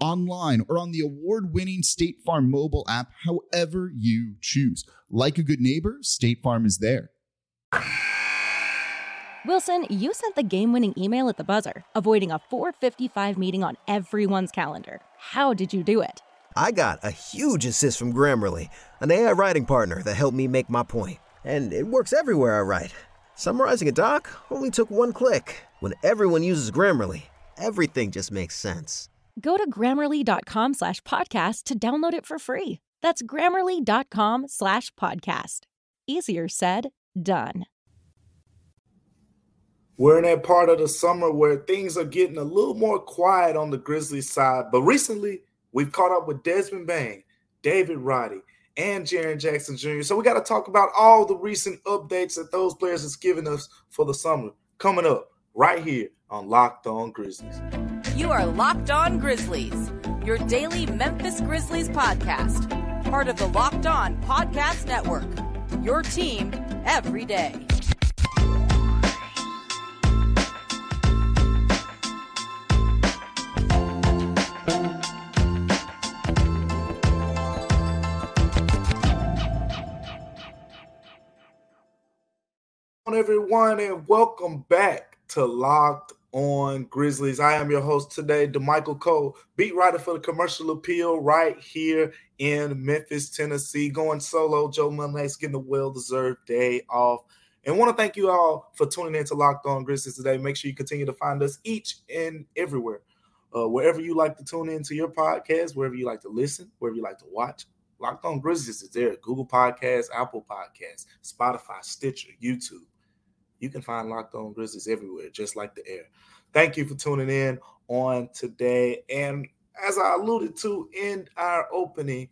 online, or on the award winning State Farm mobile app, however you choose. Like a good neighbor, State Farm is there. Wilson, you sent the game winning email at the buzzer, avoiding a 455 meeting on everyone's calendar. How did you do it? I got a huge assist from Grammarly, an AI writing partner that helped me make my point. And it works everywhere I write. Summarizing a doc only took one click. When everyone uses Grammarly, everything just makes sense. Go to grammarly.com slash podcast to download it for free. That's grammarly.com slash podcast. Easier said, done. We're in that part of the summer where things are getting a little more quiet on the Grizzlies side. But recently, we've caught up with Desmond Bane, David Roddy, and Jaren Jackson Jr. So we got to talk about all the recent updates that those players has given us for the summer coming up right here on Locked On Grizzlies. You are Locked On Grizzlies, your daily Memphis Grizzlies podcast, part of the Locked On Podcast Network. Your team every day. everyone, and welcome back to Locked On Grizzlies. I am your host today, Damichael Cole, beat writer for the Commercial Appeal, right here in Memphis, Tennessee. Going solo, Joe Monday's getting a well-deserved day off. And want to thank you all for tuning in to Locked On Grizzlies today. Make sure you continue to find us each and everywhere, uh, wherever you like to tune into your podcast, wherever you like to listen, wherever you like to watch. Locked On Grizzlies is there. Google Podcasts, Apple Podcasts, Spotify, Stitcher, YouTube you can find Locked On Grizzlies everywhere, just like the air. Thank you for tuning in on today. And as I alluded to in our opening,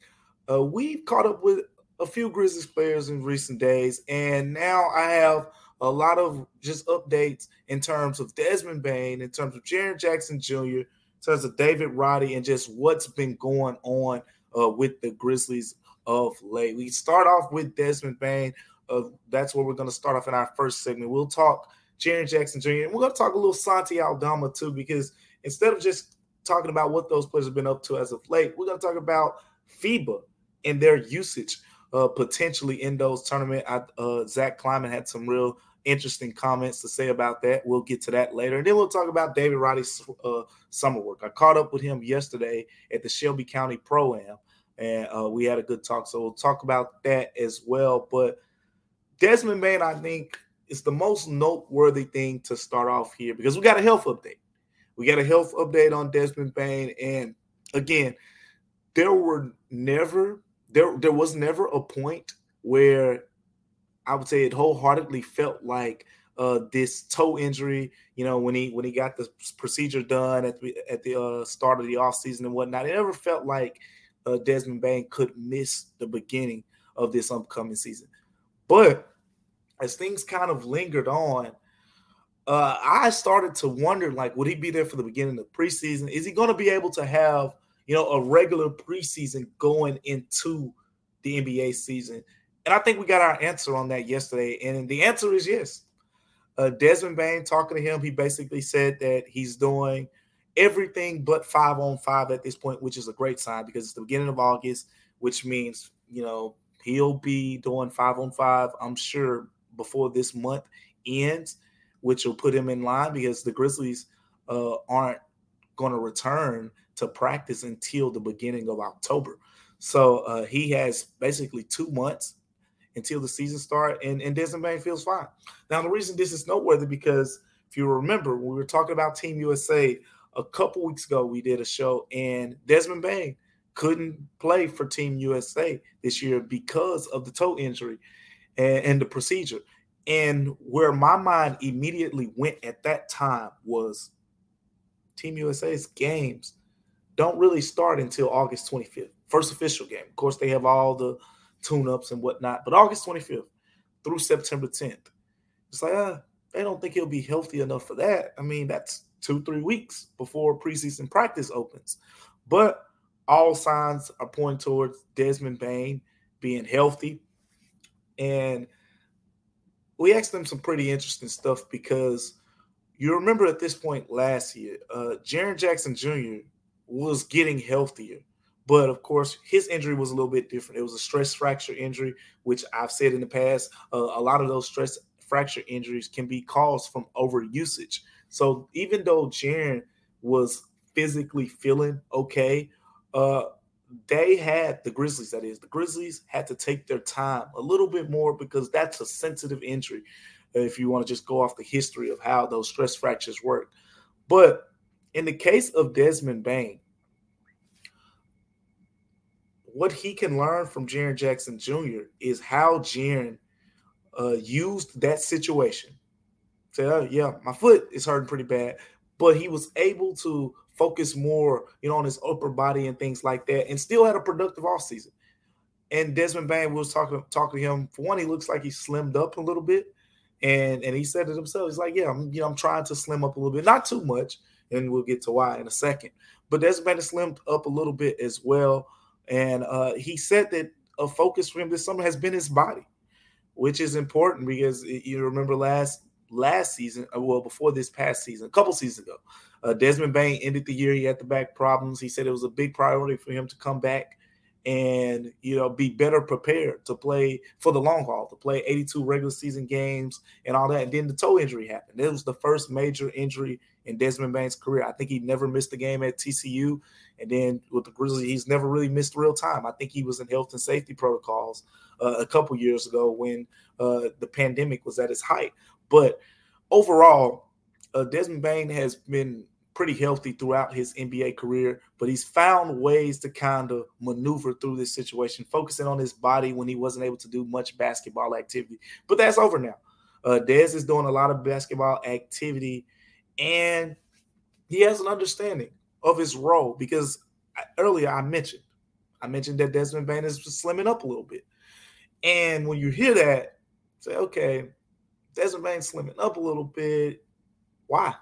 uh, we've caught up with a few Grizzlies players in recent days, and now I have a lot of just updates in terms of Desmond Bane, in terms of Jaren Jackson Jr., in terms of David Roddy, and just what's been going on uh, with the Grizzlies of late. We start off with Desmond Bane that's where we're going to start off in our first segment. We'll talk Jaren Jackson Jr. and we're going to talk a little Santi Aldama too, because instead of just talking about what those players have been up to as of late, we're going to talk about FIBA and their usage uh, potentially in those tournament. I, uh, Zach Kleiman had some real interesting comments to say about that. We'll get to that later, and then we'll talk about David Roddy's uh, summer work. I caught up with him yesterday at the Shelby County Pro Am, and uh, we had a good talk. So we'll talk about that as well. But Desmond Bane, I think, is the most noteworthy thing to start off here because we got a health update. We got a health update on Desmond Bane. And again, there were never, there, there was never a point where I would say it wholeheartedly felt like uh, this toe injury, you know, when he when he got the procedure done at the at the uh, start of the offseason and whatnot, it never felt like uh, Desmond Bane could miss the beginning of this upcoming season. But as things kind of lingered on, uh, I started to wonder, like, would he be there for the beginning of the preseason? Is he going to be able to have, you know, a regular preseason going into the NBA season? And I think we got our answer on that yesterday. And the answer is yes. Uh, Desmond Bane talking to him, he basically said that he's doing everything but five on five at this point, which is a great sign because it's the beginning of August, which means, you know, he'll be doing five on five, I'm sure, before this month ends, which will put him in line because the Grizzlies uh, aren't going to return to practice until the beginning of October. So uh, he has basically two months until the season start, and, and Desmond Bane feels fine. Now, the reason this is noteworthy because if you remember, we were talking about Team USA a couple weeks ago, we did a show, and Desmond Bane – couldn't play for Team USA this year because of the toe injury and, and the procedure. And where my mind immediately went at that time was Team USA's games don't really start until August 25th, first official game. Of course, they have all the tune ups and whatnot, but August 25th through September 10th. It's like, uh, they don't think he'll be healthy enough for that. I mean, that's two, three weeks before preseason practice opens. But all signs are pointing towards Desmond Bane being healthy. And we asked them some pretty interesting stuff because you remember at this point last year, uh, Jaren Jackson Jr. was getting healthier. But of course, his injury was a little bit different. It was a stress fracture injury, which I've said in the past. Uh, a lot of those stress fracture injuries can be caused from overusage. So even though Jaren was physically feeling okay, uh, they had the Grizzlies, that is, the Grizzlies had to take their time a little bit more because that's a sensitive injury. If you want to just go off the history of how those stress fractures work. But in the case of Desmond Bane, what he can learn from Jaren Jackson Jr. is how Jaren uh, used that situation. Say, oh, yeah, my foot is hurting pretty bad, but he was able to focus more, you know, on his upper body and things like that, and still had a productive offseason. And Desmond Bane was talking talking to him. For one, he looks like he slimmed up a little bit, and and he said it himself. He's like, yeah, I'm you know I'm trying to slim up a little bit, not too much, and we'll get to why in a second. But Desmond Bane slimmed up a little bit as well, and uh, he said that a focus for him this summer has been his body, which is important because you remember last last season, uh, well before this past season, a couple seasons ago, uh, Desmond Bane ended the year. He had the back problems. He said it was a big priority for him to come back and you know be better prepared to play for the long haul, to play 82 regular season games and all that. And then the toe injury happened. It was the first major injury in Desmond Bane's career. I think he never missed a game at TCU, and then with the Grizzlies, he's never really missed real time. I think he was in health and safety protocols uh, a couple years ago when uh, the pandemic was at its height. But overall, uh, Desmond Bane has been pretty healthy throughout his NBA career, but he's found ways to kind of maneuver through this situation, focusing on his body when he wasn't able to do much basketball activity. But that's over now. Uh, Dez is doing a lot of basketball activity, and he has an understanding of his role because earlier I mentioned, I mentioned that Desmond Bane is slimming up a little bit. And when you hear that, say, okay, Desmond Bane slimming up a little bit why?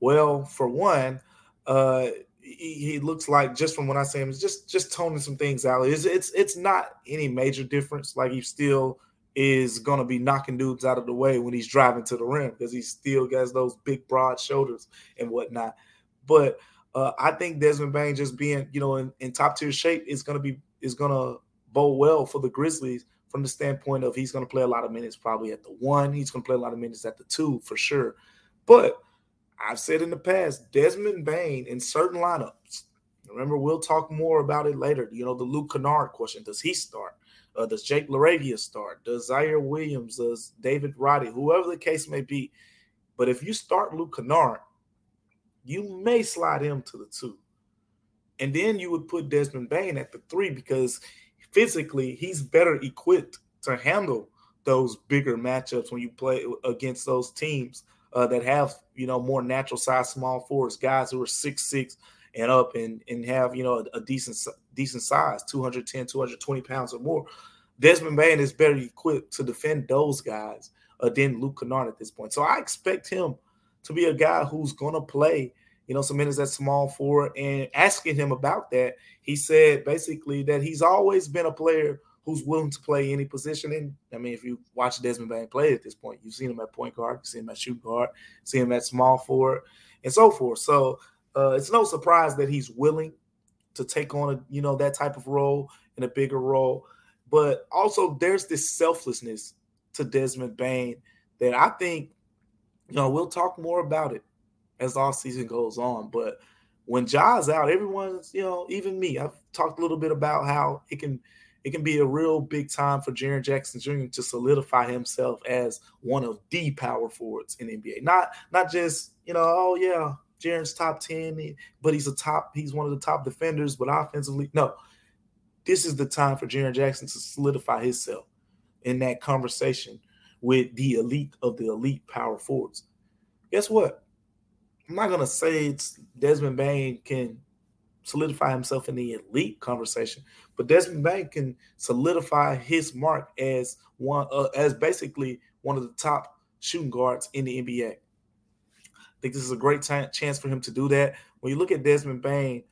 Well, for one, uh, he, he, looks like just from what I see him, just just toning some things out. It's it's it's not any major difference. Like he still is gonna be knocking dudes out of the way when he's driving to the rim because he still has those big broad shoulders and whatnot. But uh, I think Desmond Bane just being you know in, in top tier shape is gonna be is gonna bode well for the Grizzlies from the standpoint of he's gonna play a lot of minutes probably at the one. He's gonna play a lot of minutes at the two for sure. But I've said in the past, Desmond Bane in certain lineups. Remember, we'll talk more about it later. You know, the Luke Kennard question: Does he start? Uh, does Jake LaRavia start? Does Ziaire Williams? Does David Roddy? Whoever the case may be. But if you start Luke Kennard, you may slide him to the two, and then you would put Desmond Bane at the three because physically he's better equipped to handle those bigger matchups when you play against those teams uh, that have you know more natural size small forwards, guys who are six six and up and and have you know a, a, decent decent size, 210, 220 pounds or more. Desmond Bane is better equipped to defend those guys uh, than Luke Kennard at this point. So I expect him to be a guy who's going to play, you know, some minutes at small forward. And asking him about that, he said basically that he's always been a player who's willing to play any position. And I mean, if you watch Desmond Bane play at this point, you've seen him at point guard, you've seen him at shoot guard, see him at small forward, and so forth. So uh, it's no surprise that he's willing to take on a you know that type of role in a bigger role. But also, there's this selflessness to Desmond Bane that I think you know we'll talk more about it as all season goes on. But when Ja's out, everyone's you know even me. I've talked a little bit about how it can it can be a real big time for Jaren Jackson Jr. to solidify himself as one of the power forwards in NBA. Not not just, you know, oh yeah, Jaren's top 10, but he's a top, he's one of the top defenders, but offensively, no. This is the time for Jaren Jackson to solidify himself in that conversation with the elite of the elite power forwards. Guess what? I'm not gonna say it's Desmond Bane can solidify himself in the elite conversation, but Desmond Bane can solidify his mark as one uh, as basically one of the top shooting guards in the NBA. I think this is a great t- chance for him to do that. When you look at Desmond Bane,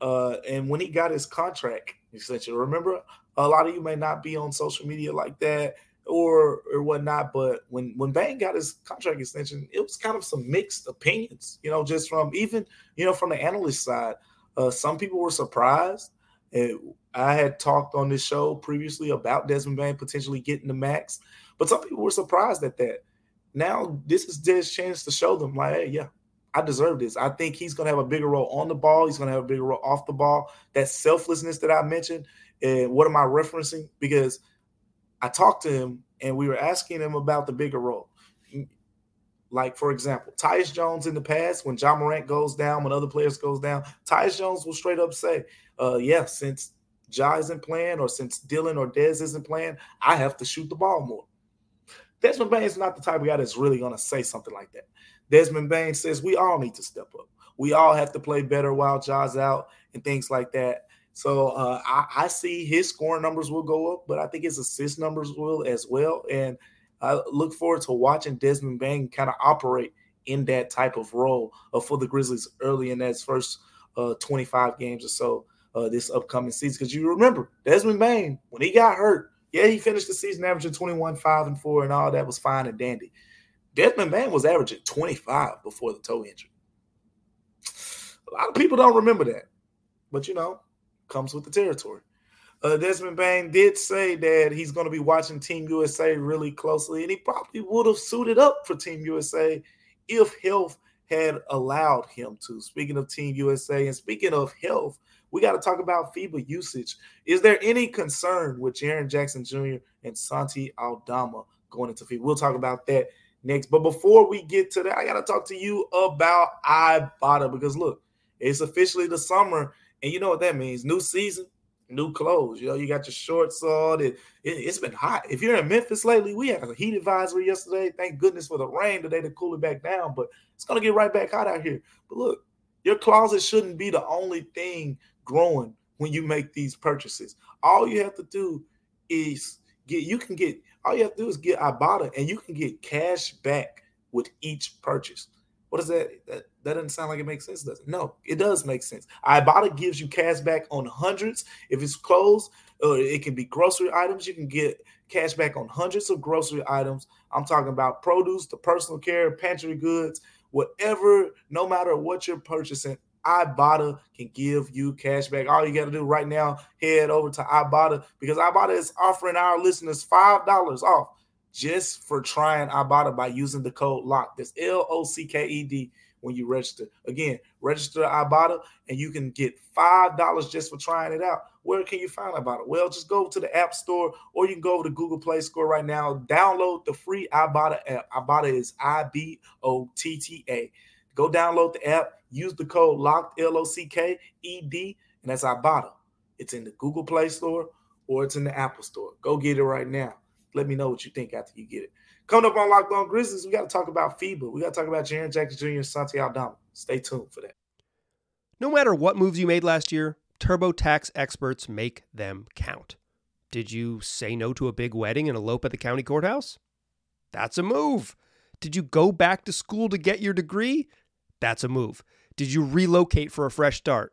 uh, and when he got his contract extension, remember a lot of you may not be on social media like that or or whatnot. But when when Bane got his contract extension, it was kind of some mixed opinions, you know, just from even you know from the analyst side. Uh, some people were surprised. And I had talked on this show previously about Desmond Bane potentially getting the max, but some people were surprised at that. Now this is his chance to show them, like, hey, yeah, I deserve this. I think he's going to have a bigger role on the ball. He's going to have a bigger role off the ball. That selflessness that I mentioned. And what am I referencing? Because I talked to him and we were asking him about the bigger role. Like, for example, Tyus Jones in the past, when Ja Morant goes down, when other players goes down, Tyus Jones will straight up say, uh, yeah, since Ja isn't playing or since Dylan or Dez isn't playing, I have to shoot the ball more. Desmond Bane is not the type of guy that's really going to say something like that. Desmond Bane says we all need to step up. We all have to play better while Ja's out and things like that. So uh, I, I, see his scoring numbers will go up, but I think his assist numbers will as well. And I look forward to watching Desmond Bane kind of operate in that type of role uh, for the Grizzlies early in that first uh, 25 games or so uh, this upcoming season. Because you remember Desmond Bane when he got hurt, yeah, he finished the season averaging 21, 5, and 4, and all that was fine and dandy. Desmond Bane was averaging 25 before the toe injury. A lot of people don't remember that. But you know, comes with the territory. Uh, Desmond Bane did say that he's going to be watching Team USA really closely, and he probably would have suited up for Team USA if health had allowed him to. Speaking of Team USA and speaking of health, we got to talk about FIBA usage. Is there any concern with Jaren Jackson Jr. and Santi Aldama going into FIBA? We'll talk about that next. But before we get to that, I got to talk to you about Ibotta because look, it's officially the summer and you know what that means? New season, new clothes. You know, you got your shorts on. It, it, has been hot. If you're in Memphis lately, we had a heat advisory yesterday. Thank goodness for the rain today to cool it back down. But it's gonna get right back hot out here. But look, your closet shouldn't be the only thing growing when you make these purchases. All you have to do is get you can get all you have to do is get Ibotta and you can get cash back with each purchase. What is that? That, that doesn't sound like it makes sense, does it? No, it does make sense. Ibotta gives you cash back on hundreds. If it's clothes, uh, it can be grocery items. You can get cash back on hundreds of grocery items. I'm talking about produce, the personal care, pantry goods, whatever, no matter what you're purchasing, Ibotta can give you cash back. All you got to do right now, head over to Ibotta because Ibotta is offering our listeners $5 off just for trying Ibotta by using the code LOCK. That's L O C K E D when you register. Again, register Ibotta and you can get $5 just for trying it out. Where can you find Ibotta? Well, just go to the App Store or you can go over to Google Play Store right now. Download the free Ibotta app. Ibotta is I B O T T A. Go download the app, use the code LOCKED, L O C K E D, and that's Ibotta. It's in the Google Play Store or it's in the Apple Store. Go get it right now. Let me know what you think after you get it. Coming up on Locked On Grizzlies, we got to talk about FIBA. We got to talk about Jaren Jackson Jr. and Santi Aldama. Stay tuned for that. No matter what moves you made last year, TurboTax experts make them count. Did you say no to a big wedding and elope at the county courthouse? That's a move. Did you go back to school to get your degree? That's a move. Did you relocate for a fresh start?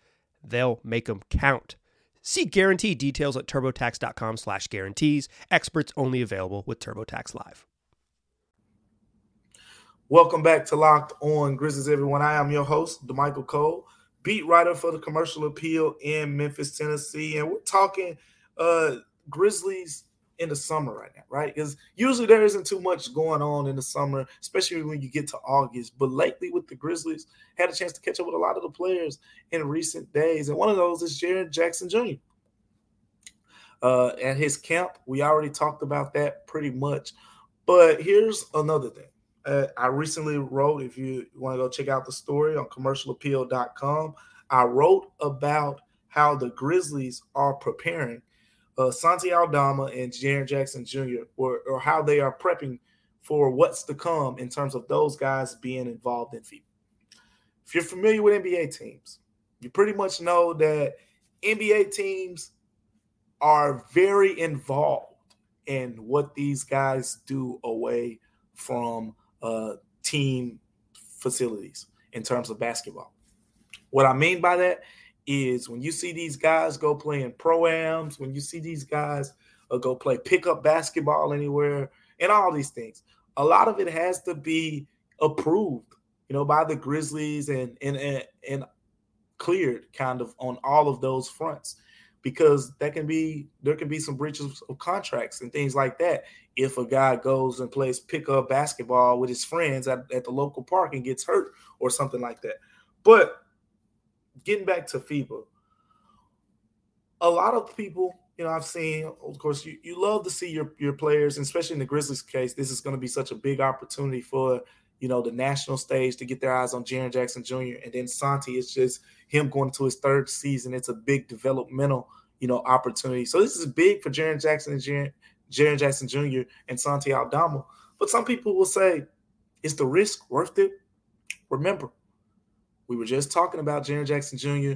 they'll make them count. See guarantee details at turbotax.com slash guarantees. Experts only available with TurboTax Live. Welcome back to Locked On Grizzlies, everyone. I am your host, Damichael Cole, beat writer for the Commercial Appeal in Memphis, Tennessee. And we're talking uh, Grizzlies in the summer right now, right? Because usually there isn't too much going on in the summer, especially when you get to August. But lately, with the Grizzlies, had a chance to catch up with a lot of the players in recent days, and one of those is Jaren Jackson Jr. Uh, at his camp, we already talked about that pretty much. But here's another thing. Uh, I recently wrote, if you want to go check out the story on commercialappeal.com, I wrote about how the Grizzlies are preparing uh, Santi Aldama and Jaren Jackson Jr. Or, or how they are prepping for what's to come in terms of those guys being involved in FIBA. If you're familiar with NBA teams, you pretty much know that NBA teams are very involved in what these guys do away from uh, team facilities in terms of basketball. What I mean by that is when you see these guys go playing pro-ams, when you see these guys uh, go play pickup basketball anywhere, and all these things, a lot of it has to be approved, you know, by the Grizzlies and and and, and cleared kind of on all of those fronts because that can be there can be some breaches of contracts and things like that if a guy goes and plays pickup basketball with his friends at, at the local park and gets hurt or something like that. But getting back to FIBA, a lot of people, you know, I've seen, of course, you, you love to see your, your players, especially in the Grizzlies case, this is going to be such a big opportunity for, you know, the national stage to get their eyes on Jaren Jackson Jr. And then Santi is just him going to his third season. It's a big developmental, you know, opportunity. So this is big for Jaren Jackson and Jaren Jackson Jr. and Santi Aldama. But some people will say, is the risk worth it? Remember, we were just talking about Jaren Jackson Jr.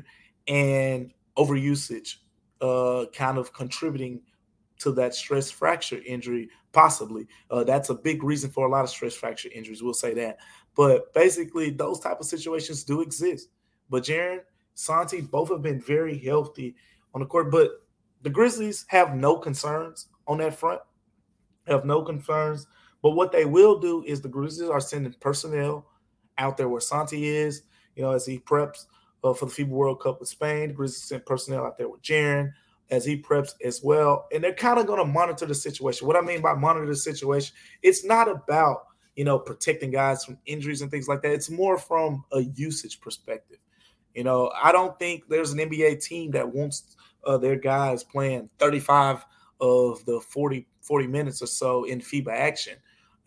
and overusage, uh, kind of contributing to that stress fracture injury, possibly. Uh, that's a big reason for a lot of stress fracture injuries. We'll say that. But basically, those type of situations do exist. But Jaren, Santi, both have been very healthy on the court. But the Grizzlies have no concerns on that front. Have no concerns. But what they will do is the Grizzlies are sending personnel out there where Santi is you know, as he preps uh, for the FIBA World Cup with Spain. The Grizzlies sent personnel out there with Jaren as he preps as well. And they're kind of going to monitor the situation. What I mean by monitor the situation, it's not about, you know, protecting guys from injuries and things like that. It's more from a usage perspective. You know, I don't think there's an NBA team that wants uh, their guys playing 35 of the 40, 40 minutes or so in FIBA action.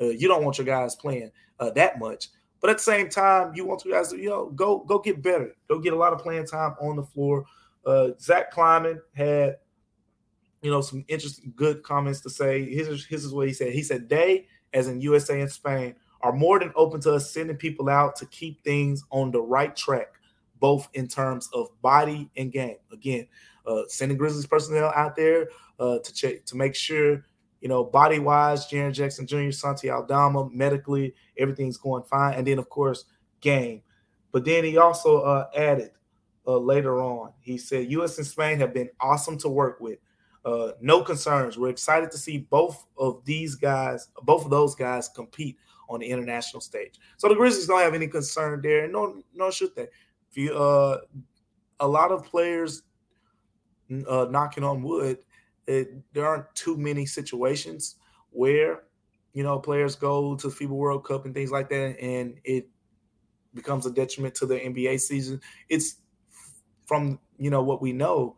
Uh, you don't want your guys playing uh, that much. But at the same time, you want you guys to, you know, go go get better. Go get a lot of playing time on the floor. Uh, Zach Kleiman had, you know, some interesting, good comments to say. His, his is what he said. He said, they, as in USA and Spain, are more than open to us sending people out to keep things on the right track, both in terms of body and game. Again, uh, sending Grizzlies personnel out there uh, to check to make sure you know, body wise, Jaren Jackson Jr., Santi Aldama, medically, everything's going fine. And then, of course, game. But then he also uh, added uh, later on, he said, U.S. and Spain have been awesome to work with. Uh, no concerns. We're excited to see both of these guys, both of those guys compete on the international stage. So the Grizzlies don't have any concern there, and no, no should they. If you, uh, a lot of players uh, knocking on wood it, there aren't too many situations where you know players go to the FIBA World Cup and things like that, and it becomes a detriment to the NBA season. It's from you know what we know,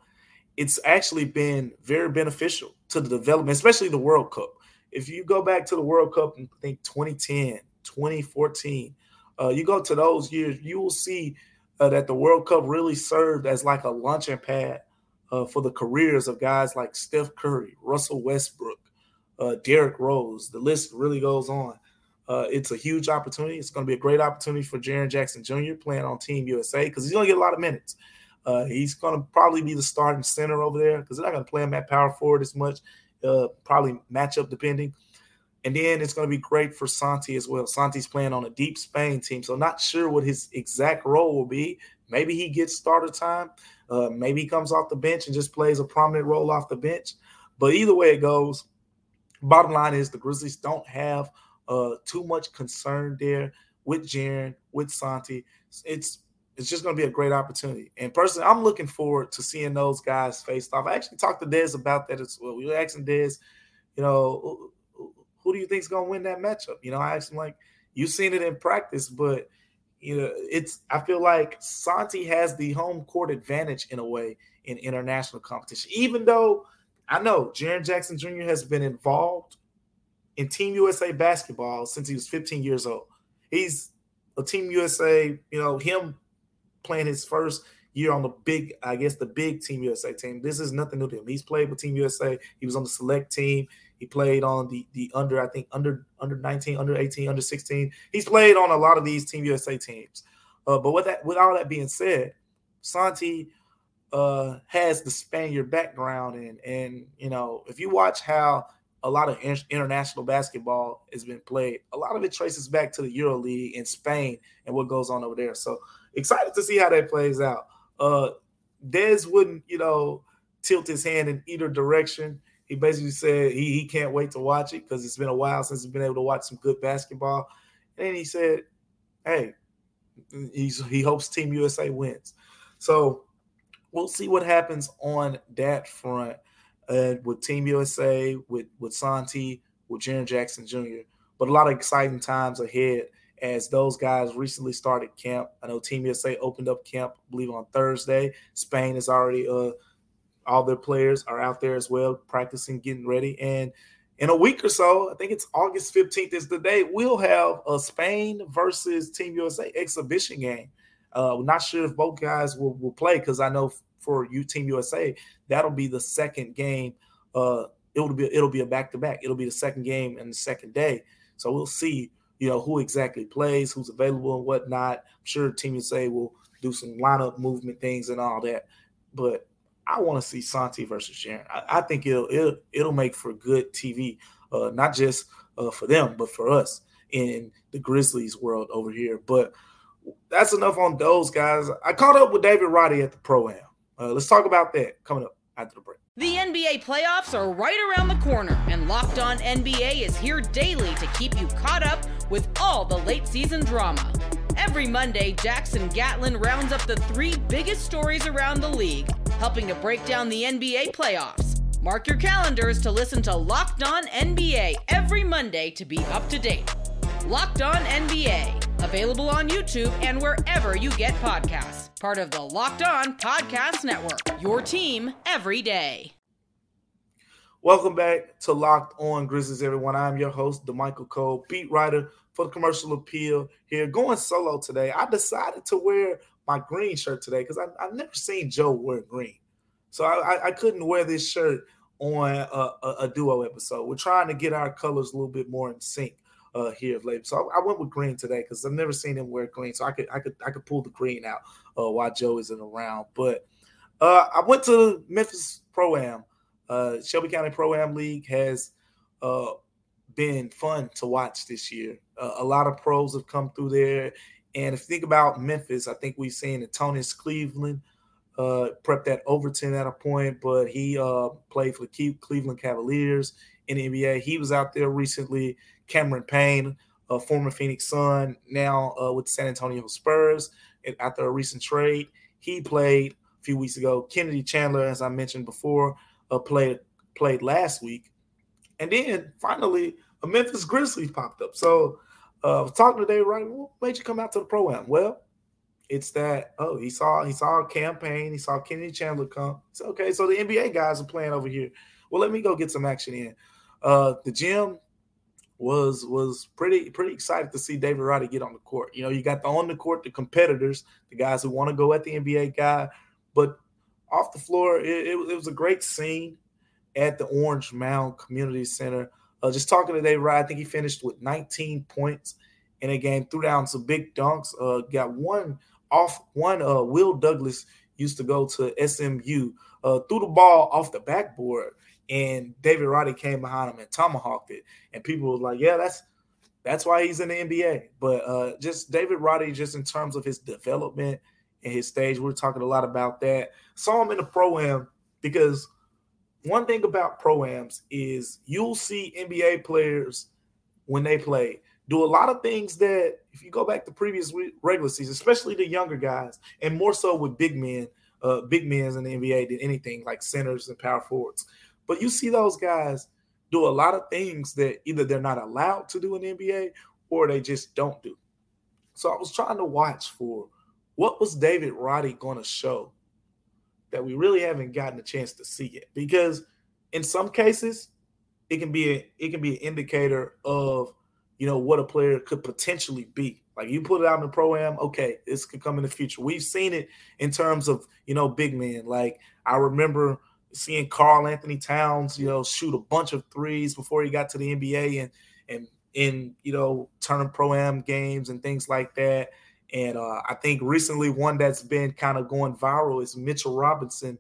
it's actually been very beneficial to the development, especially the World Cup. If you go back to the World Cup in think 2010, 2014, uh, you go to those years, you will see uh, that the World Cup really served as like a launching pad uh, for the careers of guys like Steph Curry, Russell Westbrook, uh, Derrick Rose. The list really goes on. Uh, it's a huge opportunity. It's going to be a great opportunity for Jaren Jackson Jr. playing on Team USA because he's going to get a lot of minutes. Uh, he's going to probably be the starting center over there because they're not going to play him at power forward as much, uh, probably matchup depending. And then it's going to be great for Santi as well. Santi's playing on a deep Spain team, so not sure what his exact role will be. Maybe he gets starter time. Uh, maybe he comes off the bench and just plays a prominent role off the bench. But either way it goes, bottom line is the Grizzlies don't have uh, too much concern there with Jaren, with Santi. It's it's just going to be a great opportunity. And personally, I'm looking forward to seeing those guys faced off. I actually talked to Dez about that as well. We were asking Dez, you know, who do you think's gonna win that matchup? You know, I asked him like, you've seen it in practice, but you know, it's I feel like Santi has the home court advantage in a way in international competition, even though I know Jaren Jackson Jr. has been involved in Team USA basketball since he was 15 years old. He's a Team USA, you know, him playing his first year on the big, I guess the big Team USA team. This is nothing new to him. He's played with Team USA. He was on the select team. He played on the the under, I think under under 19, under 18, under 16. He's played on a lot of these Team USA teams. Uh, but with that, with all that being said, Santi uh, has the Spaniard background, and and you know if you watch how a lot of international basketball has been played. A lot of it traces back to the Euro League in Spain and what goes on over there. So excited to see how that plays out. Uh Dez wouldn't, you know, tilt his hand in either direction. He basically said he, he can't wait to watch it because it's been a while since he's been able to watch some good basketball. And he said, Hey, he's he hopes Team USA wins. So we'll see what happens on that front uh, with Team USA, with with Santi, with Jaren Jackson Jr. But a lot of exciting times ahead as those guys recently started camp. I know Team USA opened up camp, I believe, on Thursday. Spain is already uh, all their players are out there as well, practicing, getting ready. And in a week or so, I think it's August 15th is the day, we'll have a Spain versus Team USA exhibition game. Uh, not sure if both guys will, will play because I know for you Team USA, that'll be the second game. Uh, it'll be it'll be a back to back. It'll be the second game and the second day. So we'll see, you know, who exactly plays, who's available, and whatnot. I'm sure Team USA will do some lineup movement things and all that. But I want to see Santi versus Jaren. I, I, think it'll, it'll it'll make for good TV, uh, not just uh, for them, but for us in the Grizzlies world over here. But that's enough on those guys. I caught up with David Roddy at the pro am. Uh, let's talk about that coming up after the break. The NBA playoffs are right around the corner, and Locked On NBA is here daily to keep you caught up with all the late season drama. Every Monday, Jackson Gatlin rounds up the three biggest stories around the league, helping to break down the NBA playoffs. Mark your calendars to listen to Locked On NBA every Monday to be up to date. Locked On NBA Available on YouTube and wherever you get podcasts. Part of the Locked On Podcast Network. Your team every day. Welcome back to Locked On Grizzlies, everyone. I'm your host, Damichael Cole, beat writer for the Commercial Appeal here. Going solo today. I decided to wear my green shirt today because I've never seen Joe wear green. So I, I couldn't wear this shirt on a, a, a, duo episode. We're trying to get our colors a little bit more in sync uh, here of late. So I, I went with green today because I've never seen him wear green. So I could I could I could pull the green out uh, while Joe isn't around. But uh, I went to Memphis Pro Am. Uh, Shelby County Pro Am League has uh, been fun to watch this year. Uh, a lot of pros have come through there. And if you think about Memphis, I think we've seen Antonius Cleveland uh, prep that Overton at a point, but he uh, played for the Cleveland Cavaliers in the NBA. He was out there recently. Cameron Payne, a former Phoenix Sun, now uh, with the San Antonio Spurs after a recent trade. He played a few weeks ago. Kennedy Chandler, as I mentioned before, uh, played played last week. And then finally, a Memphis Grizzlies popped up. So uh, talking today, right? What made you come out to the pro am? Well, it's that oh he saw he saw a Cam Payne, he saw Kennedy Chandler come. Said, okay, so the NBA guys are playing over here. Well, let me go get some action in. Uh, the gym was was pretty pretty excited to see David Roddy get on the court. You know, you got the on the court the competitors, the guys who want to go at the NBA guy, but off the floor, it, it, it, was a great scene at the Orange Mound Community Center. Uh, just talking today, Roddy, I think he finished with 19 points in a game, threw down some big dunks. Uh, got one off one. Uh, Will Douglas used to go to SMU. Uh, threw the ball off the backboard and David Roddy came behind him and tomahawked it. And people were like, yeah, that's that's why he's in the NBA. But uh, just David Roddy, just in terms of his development and his stage, we are talking a lot about that. Saw him in the pro am because one thing about pro ams is you'll see NBA players when they play do a lot of things that if you go back to previous regular season, especially the younger guys, and more so with big men, uh, big men in the NBA than anything like centers and power forwards but you see those guys do a lot of things that either they're not allowed to do in the NBA or they just don't do. So I was trying to watch for what was David Roddy going to show that we really haven't gotten a chance to see it because in some cases it can be a, it can be an indicator of you know what a player could potentially be. Like you put it out in the pro am okay this could come in the future. We've seen it in terms of you know big men. Like i remember seeing Karl-Anthony Towns you know shoot a bunch of threes before he got to the nba and and in you know turning pro am games and things like that and uh, I think recently one that's been kind of going viral is Mitchell Robinson.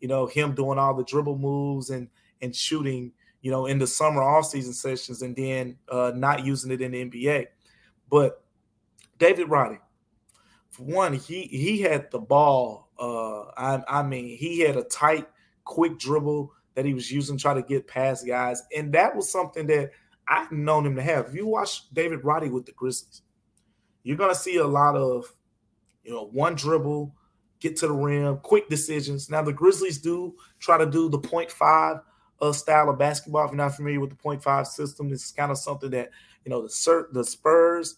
You know, him doing all the dribble moves and and shooting. You know, in the summer offseason sessions, and then uh, not using it in the NBA. But David Roddy, for one, he he had the ball. Uh, I, I mean, he had a tight, quick dribble that he was using to try to get past guys, and that was something that I've known him to have. If you watch David Roddy with the Grizzlies, you're going to see a lot of, you know, one dribble, get to the rim, quick decisions. Now, the Grizzlies do try to do the point five uh, style of basketball. If you're not familiar with the point five system, this is kind of something that, you know, the, the Spurs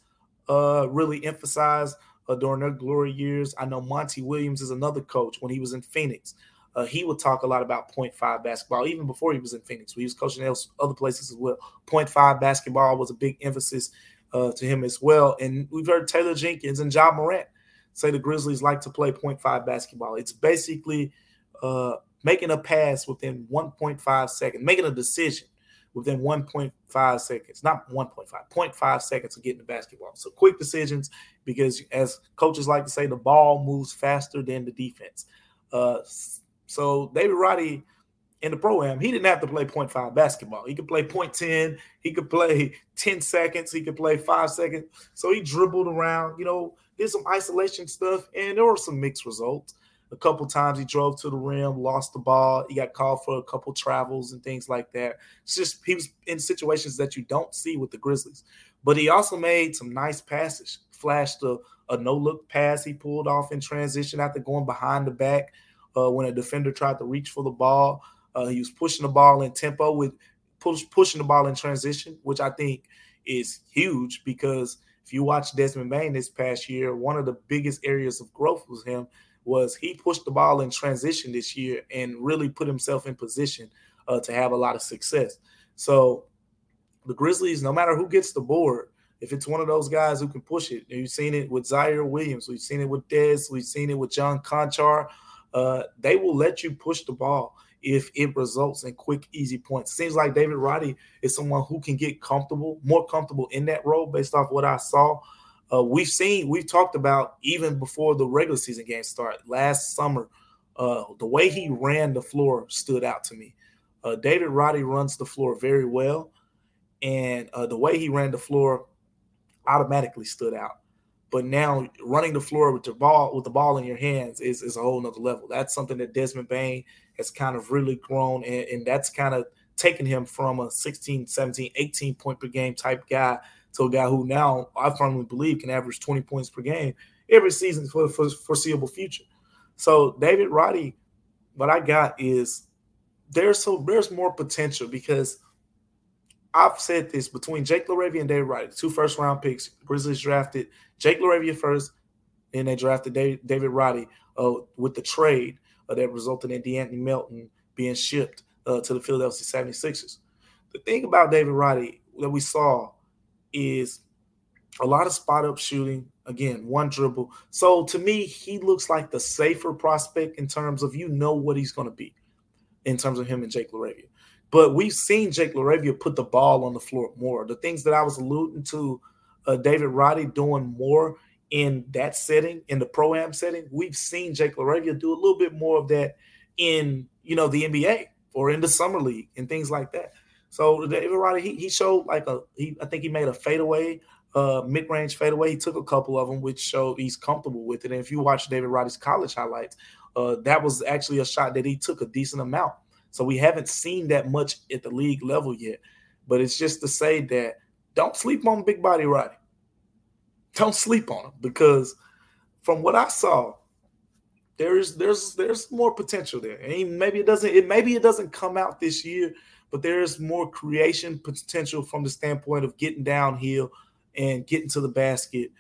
uh, really emphasize uh, during their glory years. I know Monty Williams is another coach when he was in Phoenix. Uh, he would talk a lot about point five basketball, even before he was in Phoenix. He was coaching else, other places as well. Point five basketball was a big emphasis uh, to him as well. And we've heard Taylor Jenkins and Ja Morant say the Grizzlies like to play 0.5 basketball. It's basically uh, making a pass within 1.5 seconds, making a decision within 1.5 seconds, not 1.5, 0.5 seconds of getting the basketball. So quick decisions because, as coaches like to say, the ball moves faster than the defense. Uh, so David Roddy in the program, he didn't have to play 0.5 basketball. He could play 0.10, he could play 10 seconds, he could play five seconds. So he dribbled around, you know, did some isolation stuff, and there were some mixed results. A couple times he drove to the rim, lost the ball. He got called for a couple travels and things like that. It's just he was in situations that you don't see with the Grizzlies. But he also made some nice passes, flashed a, a no look pass he pulled off in transition after going behind the back uh, when a defender tried to reach for the ball. Uh, he was pushing the ball in tempo with push, pushing the ball in transition, which I think is huge because if you watch Desmond Bane this past year, one of the biggest areas of growth was him was he pushed the ball in transition this year and really put himself in position uh, to have a lot of success. So the Grizzlies, no matter who gets the board, if it's one of those guys who can push it, you've seen it with Ziaire Williams, we've seen it with Dez, we've seen it with John Konchar, Uh, they will let you push the ball if it results in quick, easy points. Seems like David Roddy is someone who can get comfortable, more comfortable in that role based off what I saw. Uh, we've seen, we've talked about even before the regular season game start last summer, uh, the way he ran the floor stood out to me. Uh, David Roddy runs the floor very well, and uh, the way he ran the floor automatically stood out. But now running the floor with the ball with the ball in your hands is, is a whole nother level. That's something that Desmond Bane has kind of really grown, and, and that's kind of taken him from a 16, 17, 18 point per game type guy to a guy who now I firmly believe can average 20 points per game every season for the foreseeable future. So David Roddy, what I got is there's so there's more potential because I've said this between Jake LaRavia and David Roddy, two first round picks. Grizzlies drafted Jake LaRavia first, and they drafted David Roddy uh, with the trade uh, that resulted in De'Anthony Melton being shipped uh, to the Philadelphia 76ers. The thing about David Roddy that we saw is a lot of spot up shooting. Again, one dribble. So to me, he looks like the safer prospect in terms of you know what he's going to be in terms of him and Jake LaRavia. But we've seen Jake LaRavia put the ball on the floor more. The things that I was alluding to, uh, David Roddy doing more in that setting, in the pro am setting, we've seen Jake LaRavia do a little bit more of that in you know the NBA or in the summer league and things like that. So David Roddy, he, he showed like a he I think he made a fadeaway, uh, mid range fadeaway. He took a couple of them, which showed he's comfortable with it. And if you watch David Roddy's college highlights, uh, that was actually a shot that he took a decent amount. So we haven't seen that much at the league level yet. But it's just to say that don't sleep on Big Body Roddy. Don't sleep on him because from what I saw, there is there's there's more potential there. And maybe it doesn't it maybe it doesn't come out this year, but there is more creation potential from the standpoint of getting downhill and getting to the basket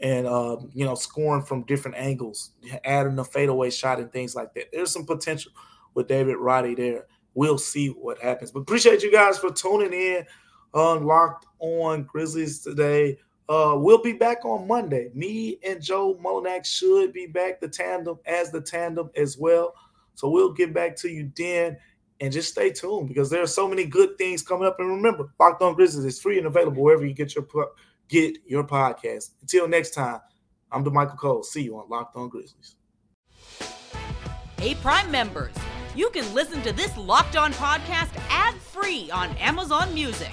and uh, you know scoring from different angles, adding a fadeaway shot and things like that. There's some potential with David Roddy there. We'll see what happens. But appreciate you guys for tuning in on Locked On Grizzlies today. Uh, we'll be back on Monday. Me and Joe Mullinax should be back the tandem as the tandem as well. So we'll get back to you then and just stay tuned because there are so many good things coming up. And remember, Locked On Grizzlies is free and available wherever you get your get your podcast. Until next time, I'm Damichael Cole. See you on Locked On Grizzlies. Hey, Prime members, you can listen to this Locked On podcast ad free on Amazon Music.